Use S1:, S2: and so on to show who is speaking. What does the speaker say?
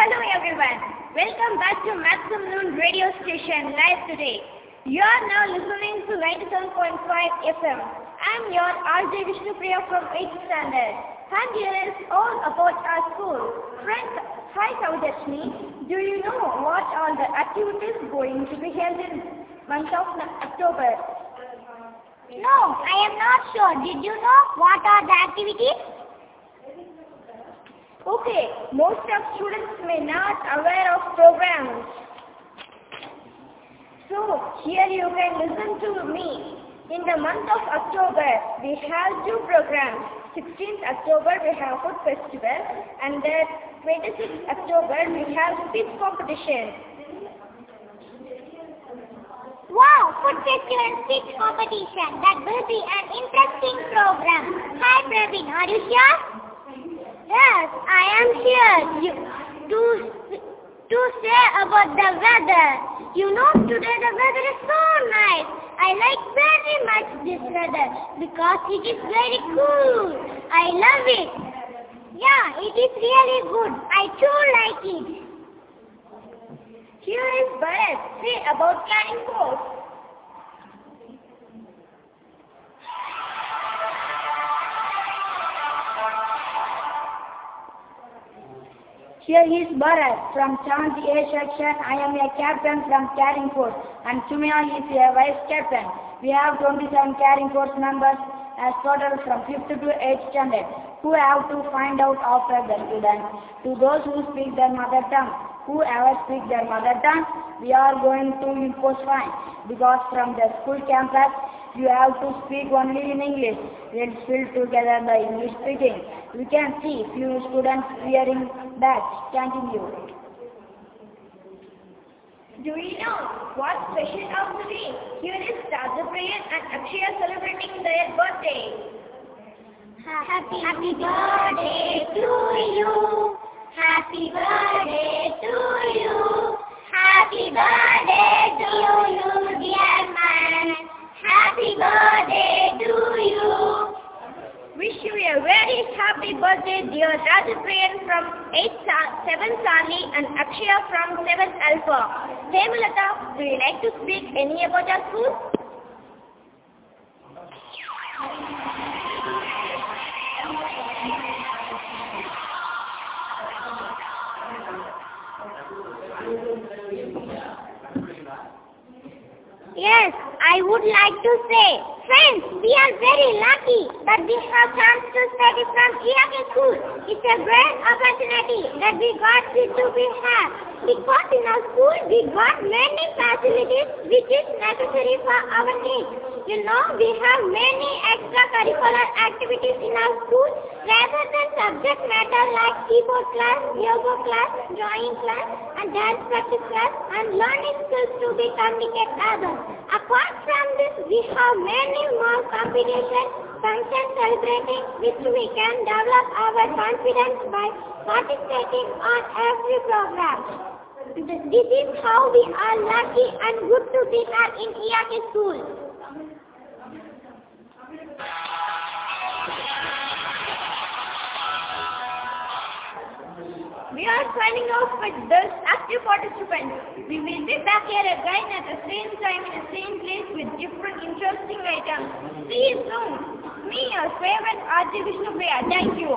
S1: Hello everyone. Welcome back to Maximum Noon Radio Station live today. You are now listening to 97.5 FM. I'm your RJ Vishnupriya from 8th standard. And is all about our school. Friends, hi Saudashni. Do you know what all the activities going to be held in month of October?
S2: No, I am not sure. Did you know what are the activities?
S1: Okay, most of students may not aware of programs. So, here you can listen to me. In the month of October, we have two programs. 16th October, we have food festival and then 26th October, we have speech competition.
S2: Wow, food festival speech competition. That will be an interesting program. Hi Praveen, are you sure? Yes, I am here you, to, to say about the weather. You know, today the weather is so nice. I like very much this weather because it is very cool. I love it. Yeah, it is really good. I too like it.
S1: Here is Bharat. Say about carrying post.
S3: Here is Bharat from 70 A section. I am a captain from Carrying Force and Sumya is a vice captain. We have 27 Carrying Force members as total from 5th to 8th standard who have to find out after the students. To those who speak their mother tongue, whoever speak their mother tongue, we are going to impose fine because from the school campus you have to speak only in English. Let's fill together the English speaking. We can see few students wearing badge. Continue.
S1: Do you know what special of the day? Here is Rajapriyan and Akshaya celebrating their birthday.
S2: Happy, happy birthday to you. Happy birthday to you. Happy birthday
S1: a very happy birthday, dear Rajapriyan from 8th, 7th Sani and Akshaya from 7th Alpha. Hemulata, do you like to speak any about our school?
S2: Yes, I would like to say, friends, we are very lucky that we have chance to study from ERK school. It's a great opportunity that we got to be have. Because in our school, we got many facilities which is necessary for our needs. You know, we have many extracurricular activities in our school than subject matter like keyboard class, yoga class, drawing class, and dance practice class, and learning skills to be communicate others. Apart from this, we have many more competitions, functions celebrating which we can develop our confidence by participating on every program. This is how we are lucky and good to be here in ERK school.
S1: We are signing off with this active participants. We will be back here again at the same time in the same place with different interesting items. See you soon. Me, your favorite RJ Vishnupriya. Thank you.